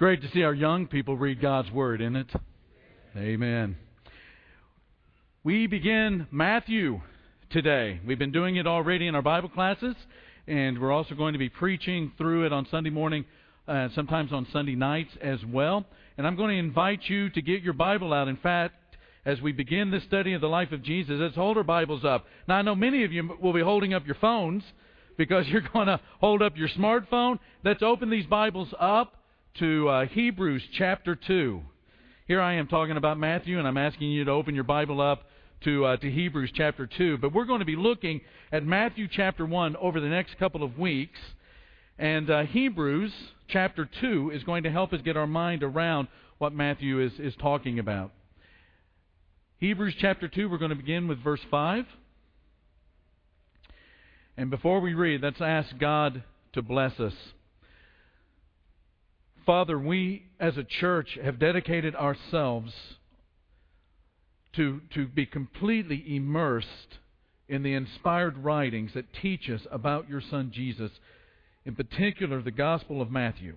great to see our young people read God's Word, isn't it? Amen. We begin Matthew today. We've been doing it already in our Bible classes, and we're also going to be preaching through it on Sunday morning, uh, sometimes on Sunday nights as well. And I'm going to invite you to get your Bible out. In fact, as we begin this study of the life of Jesus, let's hold our Bibles up. Now, I know many of you will be holding up your phones because you're going to hold up your smartphone. Let's open these Bibles up to uh, Hebrews chapter 2. Here I am talking about Matthew, and I'm asking you to open your Bible up to, uh, to Hebrews chapter 2. But we're going to be looking at Matthew chapter 1 over the next couple of weeks. And uh, Hebrews chapter 2 is going to help us get our mind around what Matthew is, is talking about. Hebrews chapter 2, we're going to begin with verse 5. And before we read, let's ask God to bless us. Father, we as a church have dedicated ourselves to, to be completely immersed in the inspired writings that teach us about your Son Jesus, in particular the Gospel of Matthew.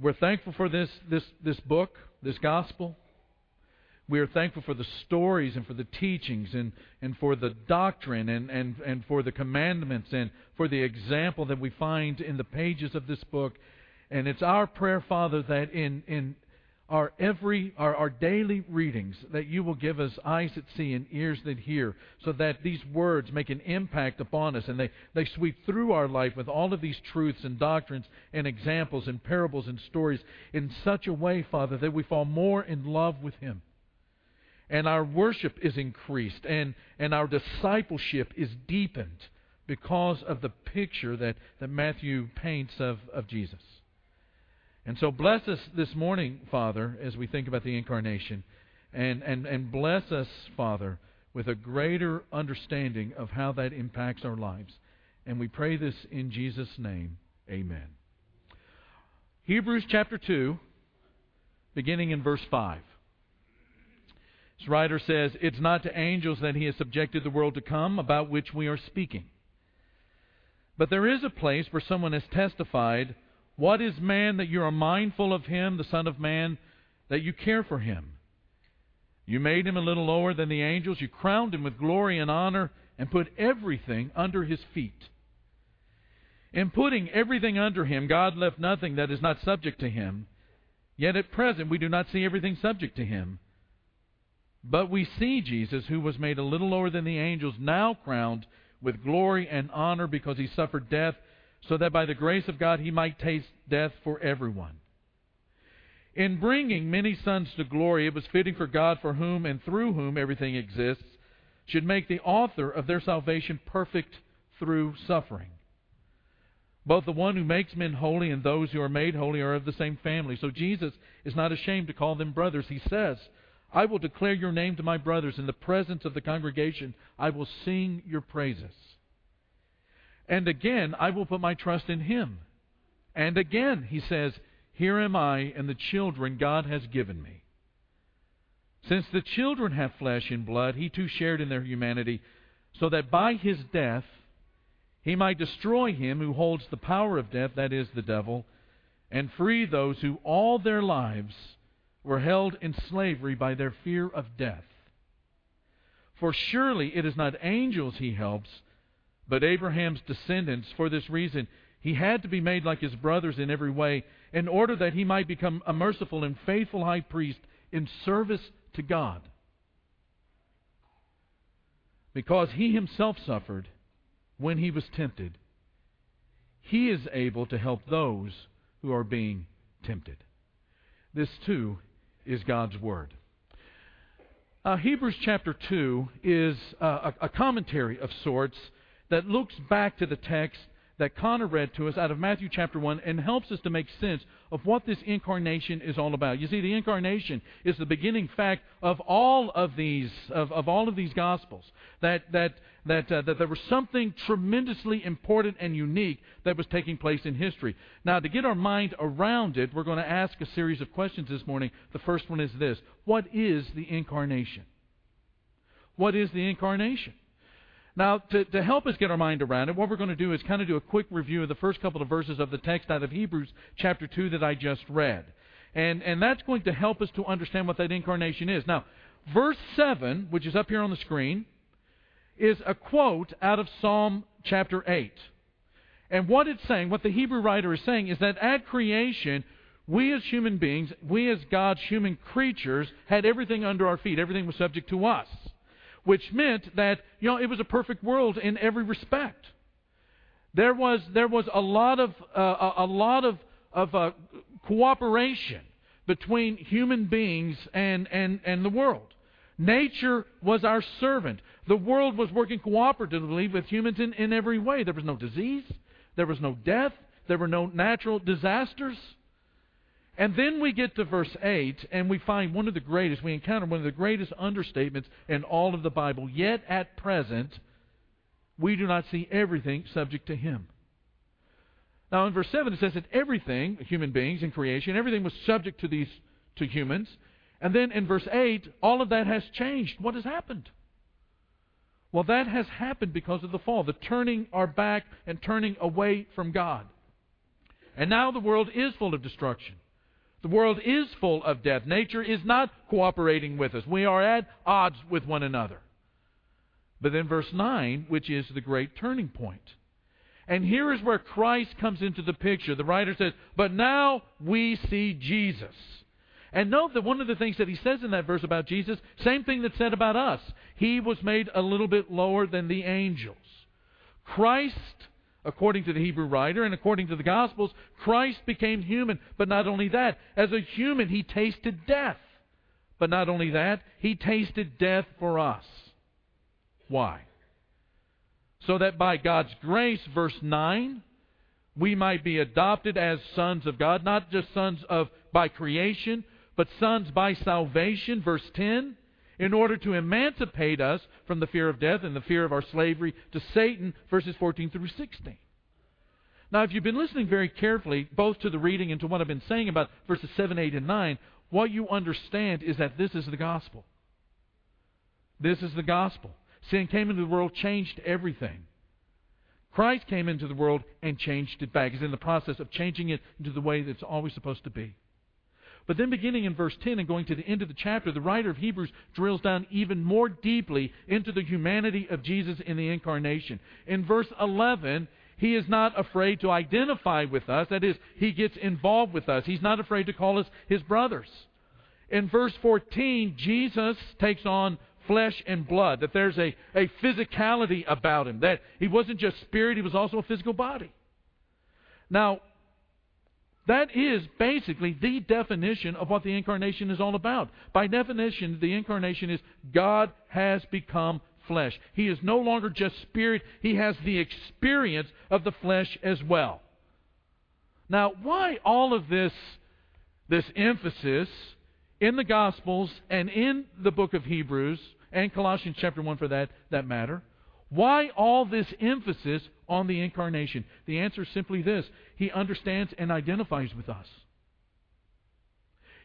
We're thankful for this, this, this book, this Gospel. We are thankful for the stories and for the teachings and, and for the doctrine and, and, and for the commandments and for the example that we find in the pages of this book. And it's our prayer, Father, that in, in our every our, our daily readings that you will give us eyes that see and ears that hear so that these words make an impact upon us and they, they sweep through our life with all of these truths and doctrines and examples and parables and stories in such a way father that we fall more in love with him. And our worship is increased and, and our discipleship is deepened because of the picture that, that matthew paints of, of jesus and so bless us this morning, Father, as we think about the incarnation. And, and, and bless us, Father, with a greater understanding of how that impacts our lives. And we pray this in Jesus' name. Amen. Hebrews chapter 2, beginning in verse 5. This writer says, It's not to angels that he has subjected the world to come, about which we are speaking. But there is a place where someone has testified what is man that you are mindful of him, the Son of Man, that you care for him? You made him a little lower than the angels. You crowned him with glory and honor and put everything under his feet. In putting everything under him, God left nothing that is not subject to him. Yet at present we do not see everything subject to him. But we see Jesus, who was made a little lower than the angels, now crowned with glory and honor because he suffered death so that by the grace of God he might taste death for everyone. In bringing many sons to glory, it was fitting for God, for whom and through whom everything exists, should make the author of their salvation perfect through suffering. Both the one who makes men holy and those who are made holy are of the same family. So Jesus is not ashamed to call them brothers. He says, I will declare your name to my brothers. In the presence of the congregation, I will sing your praises. And again, I will put my trust in him. And again, he says, Here am I and the children God has given me. Since the children have flesh and blood, he too shared in their humanity, so that by his death he might destroy him who holds the power of death, that is, the devil, and free those who all their lives were held in slavery by their fear of death. For surely it is not angels he helps but Abraham's descendants, for this reason, he had to be made like his brothers in every way, in order that he might become a merciful and faithful high priest in service to God. Because he himself suffered when he was tempted, he is able to help those who are being tempted. This, too, is God's Word. Uh, Hebrews chapter 2 is uh, a, a commentary of sorts that looks back to the text that Connor read to us out of Matthew chapter 1 and helps us to make sense of what this incarnation is all about. You see, the incarnation is the beginning fact of all of these, of, of all of these gospels. That, that, that, uh, that there was something tremendously important and unique that was taking place in history. Now, to get our mind around it, we're going to ask a series of questions this morning. The first one is this What is the incarnation? What is the incarnation? Now, to, to help us get our mind around it, what we're going to do is kind of do a quick review of the first couple of verses of the text out of Hebrews chapter 2 that I just read. And, and that's going to help us to understand what that incarnation is. Now, verse 7, which is up here on the screen, is a quote out of Psalm chapter 8. And what it's saying, what the Hebrew writer is saying, is that at creation, we as human beings, we as God's human creatures, had everything under our feet. Everything was subject to us. Which meant that, you know, it was a perfect world in every respect. There was, there was a lot of, uh, a lot of, of uh, cooperation between human beings and, and, and the world. Nature was our servant. The world was working cooperatively with humans in, in every way. There was no disease, there was no death, there were no natural disasters. And then we get to verse 8, and we find one of the greatest, we encounter one of the greatest understatements in all of the Bible. Yet at present, we do not see everything subject to Him. Now, in verse 7, it says that everything, human beings and creation, everything was subject to these to humans. And then in verse 8, all of that has changed. What has happened? Well, that has happened because of the fall, the turning our back and turning away from God. And now the world is full of destruction. The world is full of death. Nature is not cooperating with us. We are at odds with one another. But then verse 9, which is the great turning point. And here is where Christ comes into the picture. The writer says, But now we see Jesus. And note that one of the things that he says in that verse about Jesus, same thing that's said about us. He was made a little bit lower than the angels. Christ, according to the Hebrew writer and according to the Gospels, Christ became human. But not only that, as a human, he tasted death. But not only that, he tasted death for us. Why? So that by God's grace, verse 9, we might be adopted as sons of God, not just sons of by creation, but sons by salvation, verse 10, in order to emancipate us from the fear of death and the fear of our slavery to Satan, verses 14 through 16. Now, if you've been listening very carefully, both to the reading and to what I've been saying about verses 7, 8, and 9, what you understand is that this is the gospel. This is the gospel. Sin came into the world, changed everything. Christ came into the world and changed it back. He's in the process of changing it into the way that it's always supposed to be. But then, beginning in verse 10 and going to the end of the chapter, the writer of Hebrews drills down even more deeply into the humanity of Jesus in the incarnation. In verse 11, he is not afraid to identify with us. That is, he gets involved with us. He's not afraid to call us his brothers. In verse 14, Jesus takes on flesh and blood, that there's a, a physicality about him, that he wasn't just spirit, he was also a physical body. Now, that is basically the definition of what the incarnation is all about. By definition, the incarnation is God has become flesh. He is no longer just spirit, he has the experience of the flesh as well. Now, why all of this this emphasis in the gospels and in the book of Hebrews and Colossians chapter 1 for that that matter? Why all this emphasis on the incarnation? The answer is simply this He understands and identifies with us.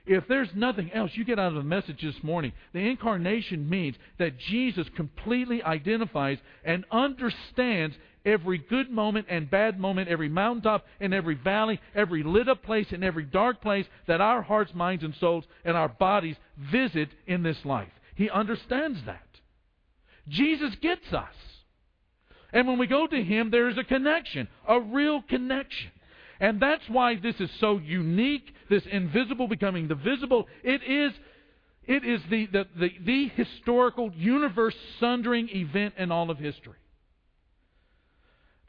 If there's nothing else you get out of the message this morning, the incarnation means that Jesus completely identifies and understands every good moment and bad moment, every mountaintop and every valley, every lit up place and every dark place that our hearts, minds, and souls and our bodies visit in this life. He understands that. Jesus gets us. And when we go to Him, there is a connection, a real connection. And that's why this is so unique, this invisible becoming the visible. It is, it is the, the, the, the historical, universe sundering event in all of history.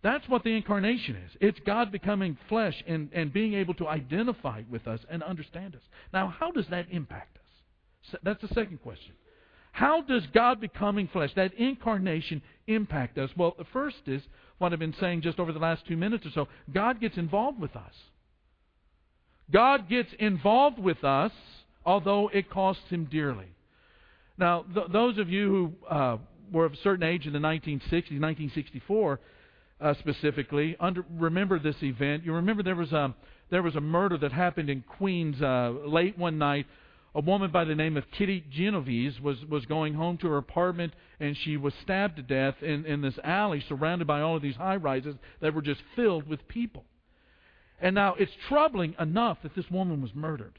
That's what the incarnation is. It's God becoming flesh and, and being able to identify with us and understand us. Now, how does that impact us? That's the second question. How does God becoming flesh, that incarnation, impact us? Well, the first is what I've been saying just over the last two minutes or so. God gets involved with us. God gets involved with us, although it costs him dearly. Now, th- those of you who uh, were of a certain age in the 1960s, 1964 uh, specifically, under, remember this event. You remember there was a there was a murder that happened in Queens uh, late one night a woman by the name of Kitty Genovese was, was going home to her apartment and she was stabbed to death in, in this alley surrounded by all of these high rises that were just filled with people. And now it's troubling enough that this woman was murdered.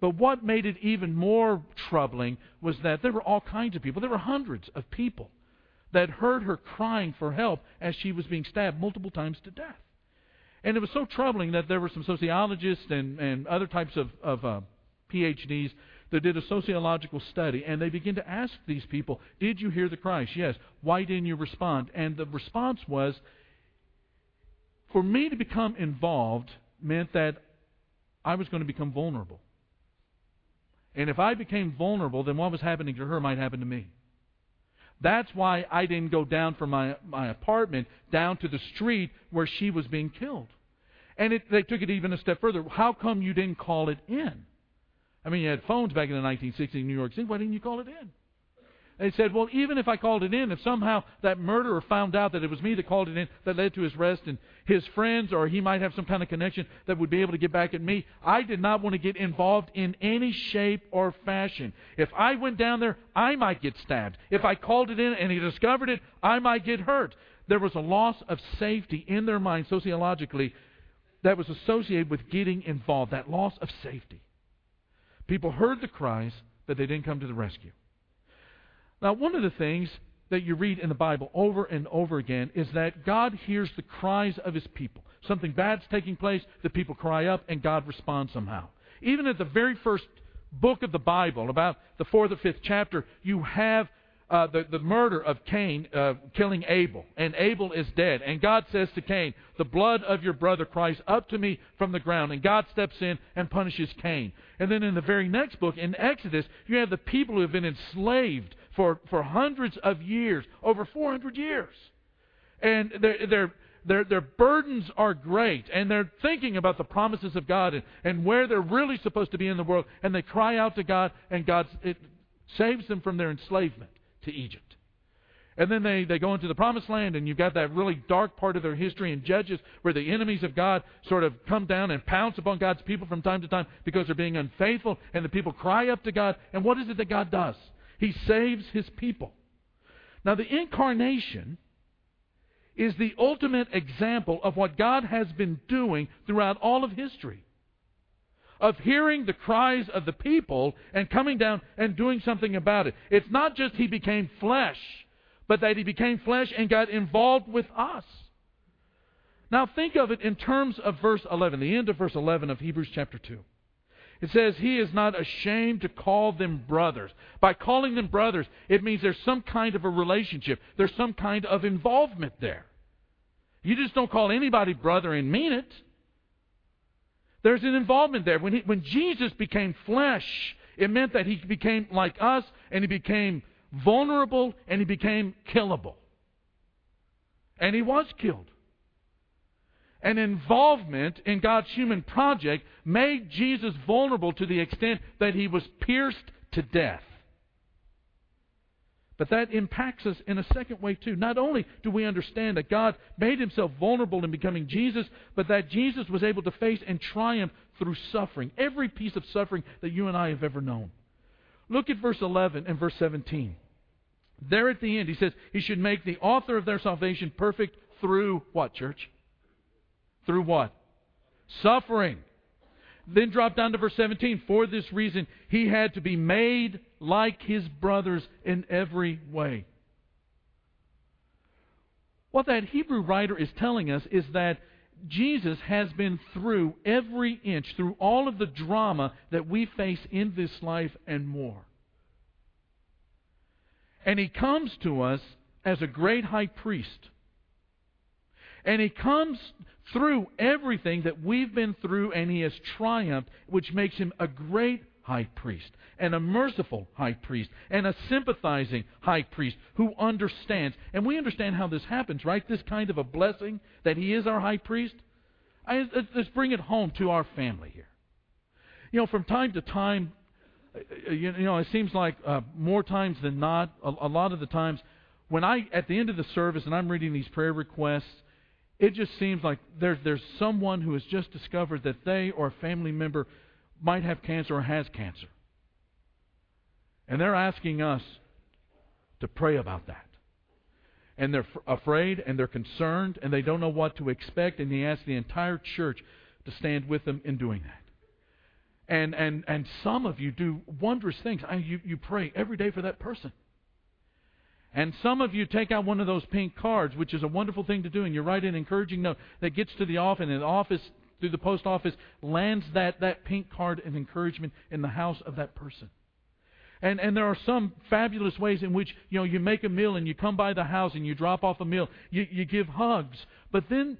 But what made it even more troubling was that there were all kinds of people. There were hundreds of people that heard her crying for help as she was being stabbed multiple times to death. And it was so troubling that there were some sociologists and, and other types of, of uh, PhDs that did a sociological study, and they began to ask these people, Did you hear the cries? Yes. Why didn't you respond? And the response was, For me to become involved meant that I was going to become vulnerable. And if I became vulnerable, then what was happening to her might happen to me. That's why I didn't go down from my, my apartment down to the street where she was being killed. And it, they took it even a step further. How come you didn't call it in? I mean, you had phones back in the 1960s in New York City. Why didn't you call it in? They said, well, even if I called it in, if somehow that murderer found out that it was me that called it in that led to his arrest and his friends, or he might have some kind of connection that would be able to get back at me, I did not want to get involved in any shape or fashion. If I went down there, I might get stabbed. If I called it in and he discovered it, I might get hurt. There was a loss of safety in their mind sociologically that was associated with getting involved, that loss of safety. People heard the cries, but they didn't come to the rescue. Now, one of the things that you read in the Bible over and over again is that God hears the cries of his people. Something bad's taking place, the people cry up, and God responds somehow. Even at the very first book of the Bible, about the fourth or fifth chapter, you have uh, the, the murder of Cain uh, killing Abel, and Abel is dead. And God says to Cain, The blood of your brother cries up to me from the ground. And God steps in and punishes Cain. And then in the very next book, in Exodus, you have the people who have been enslaved for, for hundreds of years, over 400 years. And their, their, their, their burdens are great, and they're thinking about the promises of God and, and where they're really supposed to be in the world. And they cry out to God, and God it saves them from their enslavement to Egypt. And then they, they go into the promised land, and you've got that really dark part of their history in Judges where the enemies of God sort of come down and pounce upon God's people from time to time because they're being unfaithful, and the people cry up to God. And what is it that God does? He saves his people. Now, the incarnation is the ultimate example of what God has been doing throughout all of history of hearing the cries of the people and coming down and doing something about it. It's not just he became flesh, but that he became flesh and got involved with us. Now think of it in terms of verse 11, the end of verse 11 of Hebrews chapter 2. It says, He is not ashamed to call them brothers. By calling them brothers, it means there's some kind of a relationship, there's some kind of involvement there. You just don't call anybody brother and mean it. There's an involvement there. When, he, when Jesus became flesh, it meant that he became like us and he became vulnerable and he became killable. And he was killed. An involvement in God's human project made Jesus vulnerable to the extent that he was pierced to death. But that impacts us in a second way, too. Not only do we understand that God made himself vulnerable in becoming Jesus, but that Jesus was able to face and triumph through suffering, every piece of suffering that you and I have ever known. Look at verse 11 and verse 17. There at the end, he says, He should make the author of their salvation perfect through what, church? Through what? Suffering. Then drop down to verse 17. For this reason, he had to be made like his brothers in every way. What that Hebrew writer is telling us is that Jesus has been through every inch, through all of the drama that we face in this life and more. And he comes to us as a great high priest. And he comes through everything that we've been through, and he has triumphed, which makes him a great high priest, and a merciful high priest, and a sympathizing high priest who understands. And we understand how this happens, right? This kind of a blessing that he is our high priest. I, let's bring it home to our family here. You know, from time to time, uh, you know, it seems like uh, more times than not, a, a lot of the times, when I, at the end of the service, and I'm reading these prayer requests, it just seems like there's, there's someone who has just discovered that they or a family member might have cancer or has cancer. And they're asking us to pray about that. And they're afraid and they're concerned and they don't know what to expect. And he asks the entire church to stand with them in doing that. And, and, and some of you do wondrous things. I, you, you pray every day for that person. And some of you take out one of those pink cards, which is a wonderful thing to do, and you write an encouraging note that gets to the office, and the office, through the post office, lands that, that pink card of encouragement in the house of that person. And, and there are some fabulous ways in which you know you make a meal and you come by the house and you drop off a meal. You, you give hugs, but then,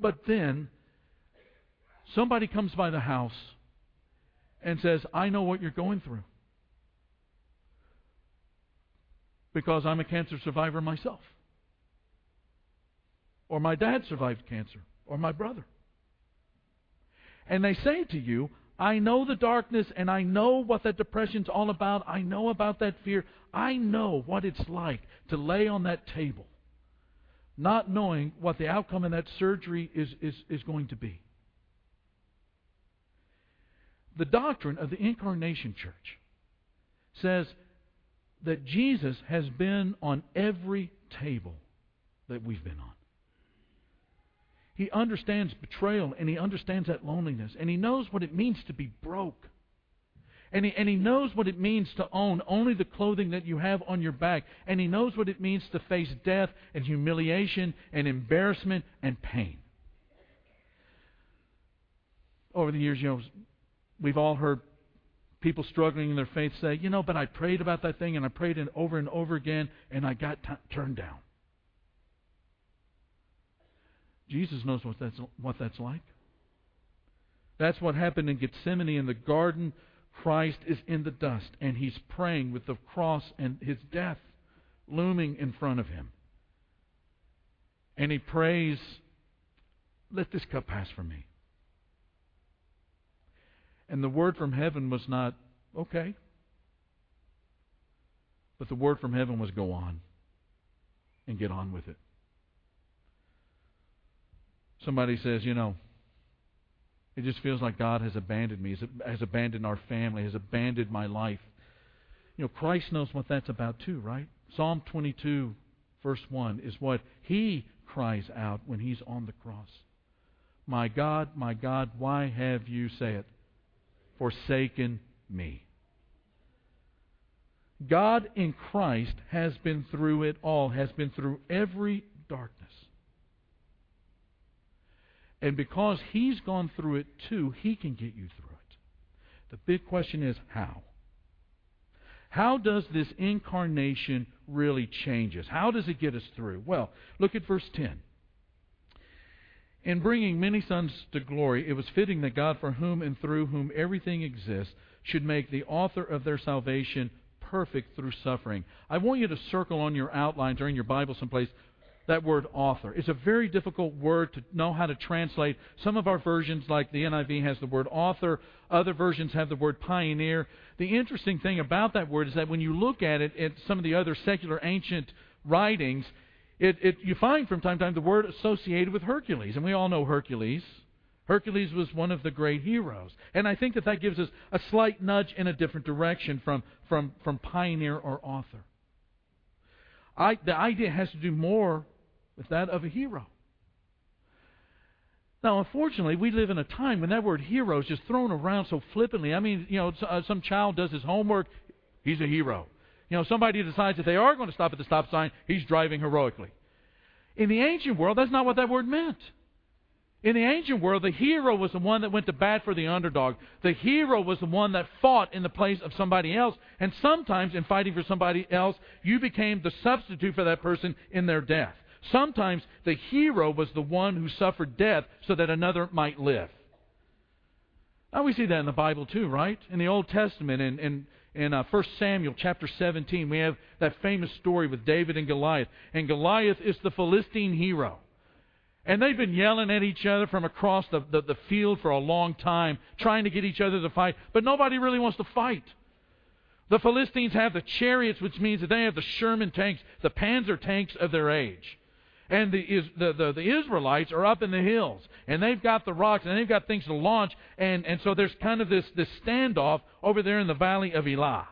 but then, somebody comes by the house and says, "I know what you're going through because I'm a cancer survivor myself, or my dad survived cancer, or my brother." And they say to you, I know the darkness and I know what that depression's all about. I know about that fear. I know what it's like to lay on that table, not knowing what the outcome of that surgery is, is, is going to be. The doctrine of the Incarnation Church says that Jesus has been on every table that we've been on. He understands betrayal and he understands that loneliness and he knows what it means to be broke. And he, and he knows what it means to own only the clothing that you have on your back. And he knows what it means to face death and humiliation and embarrassment and pain. Over the years, you know, we've all heard people struggling in their faith say, you know, but I prayed about that thing and I prayed it over and over again and I got t- turned down. Jesus knows what that's, what that's like. That's what happened in Gethsemane in the garden. Christ is in the dust, and he's praying with the cross and his death looming in front of him. And he prays, Let this cup pass from me. And the word from heaven was not, okay. But the word from heaven was, Go on and get on with it. Somebody says, you know, it just feels like God has abandoned me, has abandoned our family, has abandoned my life. You know, Christ knows what that's about too, right? Psalm 22, verse 1, is what he cries out when he's on the cross. My God, my God, why have you, say it, forsaken me? God in Christ has been through it all, has been through every darkness. And because he's gone through it too, he can get you through it. The big question is how? How does this incarnation really change us? How does it get us through? Well, look at verse 10. In bringing many sons to glory, it was fitting that God, for whom and through whom everything exists, should make the author of their salvation perfect through suffering. I want you to circle on your outlines or in your Bible someplace that word author. It's a very difficult word to know how to translate. Some of our versions, like the NIV, has the word author. Other versions have the word pioneer. The interesting thing about that word is that when you look at it at some of the other secular ancient writings, it, it, you find from time to time the word associated with Hercules. And we all know Hercules. Hercules was one of the great heroes. And I think that that gives us a slight nudge in a different direction from, from, from pioneer or author. I, the idea has to do more with that of a hero. Now, unfortunately, we live in a time when that word hero is just thrown around so flippantly. I mean, you know, uh, some child does his homework, he's a hero. You know, somebody decides that they are going to stop at the stop sign, he's driving heroically. In the ancient world, that's not what that word meant. In the ancient world, the hero was the one that went to bat for the underdog. The hero was the one that fought in the place of somebody else. And sometimes, in fighting for somebody else, you became the substitute for that person in their death. Sometimes the hero was the one who suffered death so that another might live. Now we see that in the Bible too, right? In the Old Testament, in, in, in uh, 1 Samuel chapter 17, we have that famous story with David and Goliath. And Goliath is the Philistine hero. And they've been yelling at each other from across the, the, the field for a long time, trying to get each other to fight, but nobody really wants to fight. The Philistines have the chariots, which means that they have the Sherman tanks, the Panzer tanks of their age. And the, the, the, the Israelites are up in the hills, and they've got the rocks, and they've got things to launch, and, and so there's kind of this, this standoff over there in the valley of Elah.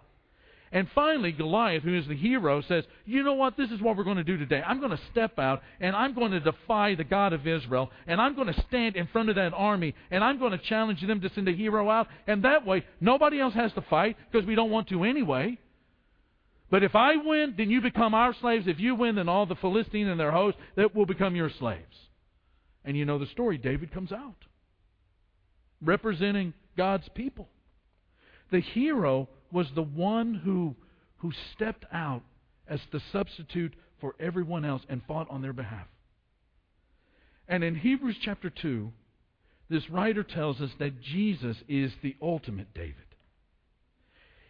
And finally, Goliath, who is the hero, says, You know what? This is what we're going to do today. I'm going to step out and I'm going to defy the God of Israel and I'm going to stand in front of that army and I'm going to challenge them to send a hero out. And that way, nobody else has to fight because we don't want to anyway. But if I win, then you become our slaves. If you win, then all the Philistines and their hosts that will become your slaves. And you know the story. David comes out representing God's people. The hero was the one who, who stepped out as the substitute for everyone else and fought on their behalf. And in Hebrews chapter 2, this writer tells us that Jesus is the ultimate David.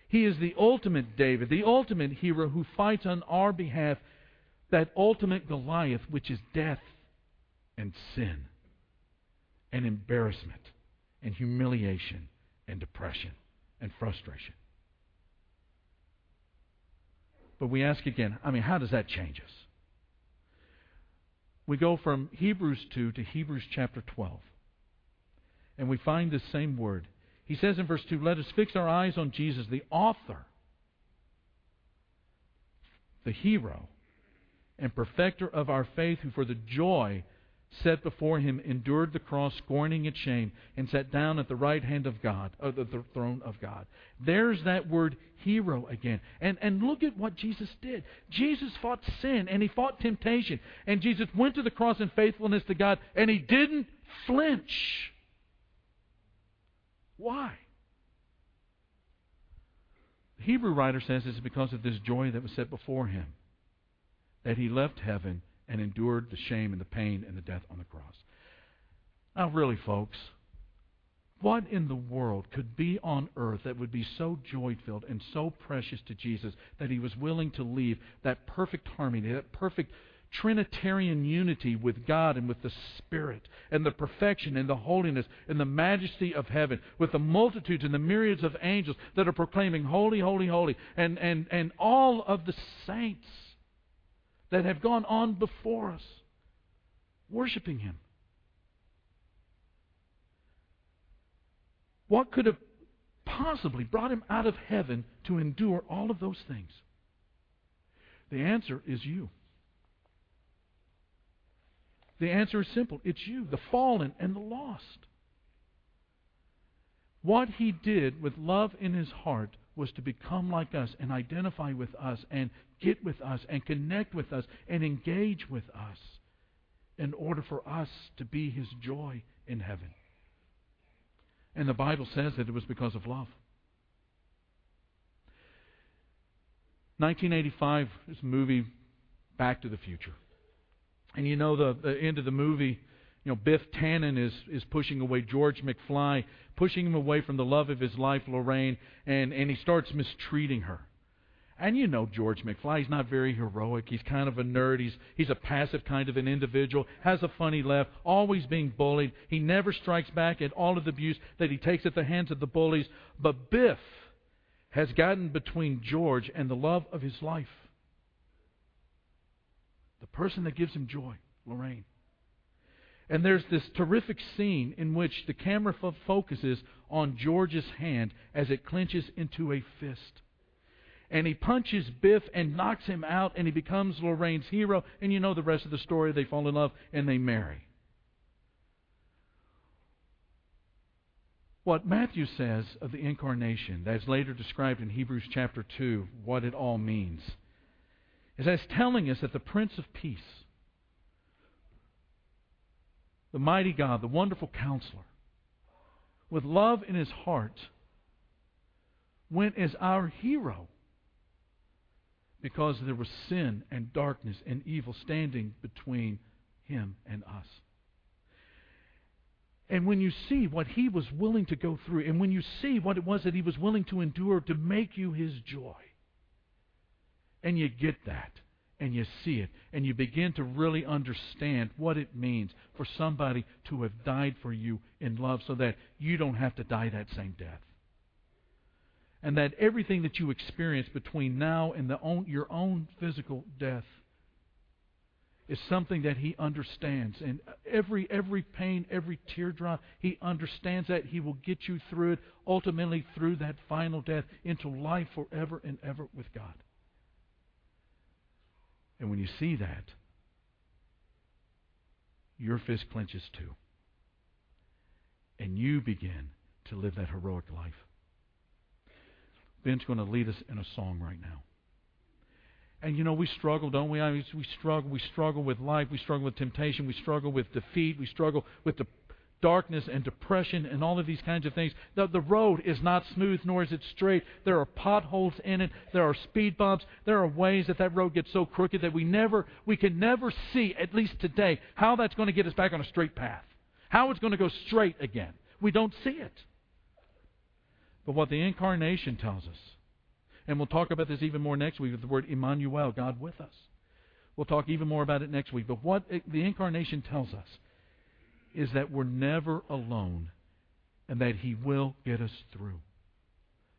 He is the ultimate David, the ultimate hero who fights on our behalf that ultimate Goliath, which is death and sin and embarrassment and humiliation and depression and frustration. But we ask again, I mean, how does that change us? We go from Hebrews 2 to Hebrews chapter 12. And we find this same word. He says in verse 2, Let us fix our eyes on Jesus, the author, the hero, and perfecter of our faith, who for the joy set before him, endured the cross, scorning its shame, and sat down at the right hand of God, of the, the throne of God. There's that word hero again. And, and look at what Jesus did. Jesus fought sin and he fought temptation. And Jesus went to the cross in faithfulness to God and he didn't flinch. Why? The Hebrew writer says it's because of this joy that was set before him that he left heaven and endured the shame and the pain and the death on the cross. Now, really, folks, what in the world could be on earth that would be so joy filled and so precious to Jesus that he was willing to leave that perfect harmony, that perfect Trinitarian unity with God and with the Spirit, and the perfection and the holiness and the majesty of heaven, with the multitudes and the myriads of angels that are proclaiming, Holy, holy, holy, and, and, and all of the saints that have gone on before us, worshiping Him. What could have possibly brought him out of heaven to endure all of those things? The answer is you. The answer is simple it's you, the fallen and the lost. What he did with love in his heart was to become like us and identify with us and get with us and connect with us and engage with us in order for us to be his joy in heaven. And the Bible says that it was because of love. 1985 is movie Back to the Future. And you know the, the end of the movie, you know, Biff Tannen is, is pushing away George McFly, pushing him away from the love of his life, Lorraine, and, and he starts mistreating her. And you know George McFly, he's not very heroic. He's kind of a nerd. He's, he's a passive kind of an individual, has a funny laugh, always being bullied. He never strikes back at all of the abuse that he takes at the hands of the bullies. But Biff has gotten between George and the love of his life. Person that gives him joy, Lorraine. And there's this terrific scene in which the camera focuses on George's hand as it clenches into a fist. And he punches Biff and knocks him out, and he becomes Lorraine's hero. And you know the rest of the story. They fall in love and they marry. What Matthew says of the incarnation, that's later described in Hebrews chapter 2, what it all means, is as telling us that the Prince of Peace, the mighty God, the wonderful counselor, with love in his heart, went as our hero because there was sin and darkness and evil standing between him and us. And when you see what he was willing to go through, and when you see what it was that he was willing to endure to make you his joy, and you get that, and you see it, and you begin to really understand what it means for somebody to have died for you in love so that you don't have to die that same death and that everything that you experience between now and own, your own physical death is something that he understands. And every every pain, every teardrop, he understands that. He will get you through it, ultimately through that final death, into life forever and ever with God. And when you see that, your fist clenches too. And you begin to live that heroic life. Ben's going to lead us in a song right now. And you know, we struggle, don't we? I mean, we struggle. We struggle with life. We struggle with temptation. We struggle with defeat. We struggle with the darkness and depression and all of these kinds of things. The, the road is not smooth nor is it straight. There are potholes in it. There are speed bumps. There are ways that that road gets so crooked that we never, we can never see, at least today, how that's going to get us back on a straight path. How it's going to go straight again. We don't see it. But what the incarnation tells us and we'll talk about this even more next week with the word Emmanuel, God with us. We'll talk even more about it next week. But what the incarnation tells us is that we're never alone and that He will get us through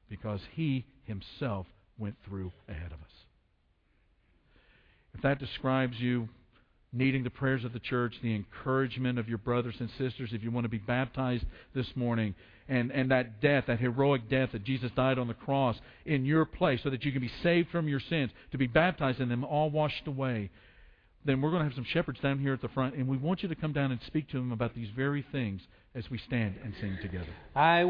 because He Himself went through ahead of us. If that describes you, needing the prayers of the church, the encouragement of your brothers and sisters, if you want to be baptized this morning, and, and that death, that heroic death that Jesus died on the cross in your place so that you can be saved from your sins, to be baptized in them, all washed away, then we're going to have some shepherds down here at the front, and we want you to come down and speak to them about these very things as we stand and sing together. I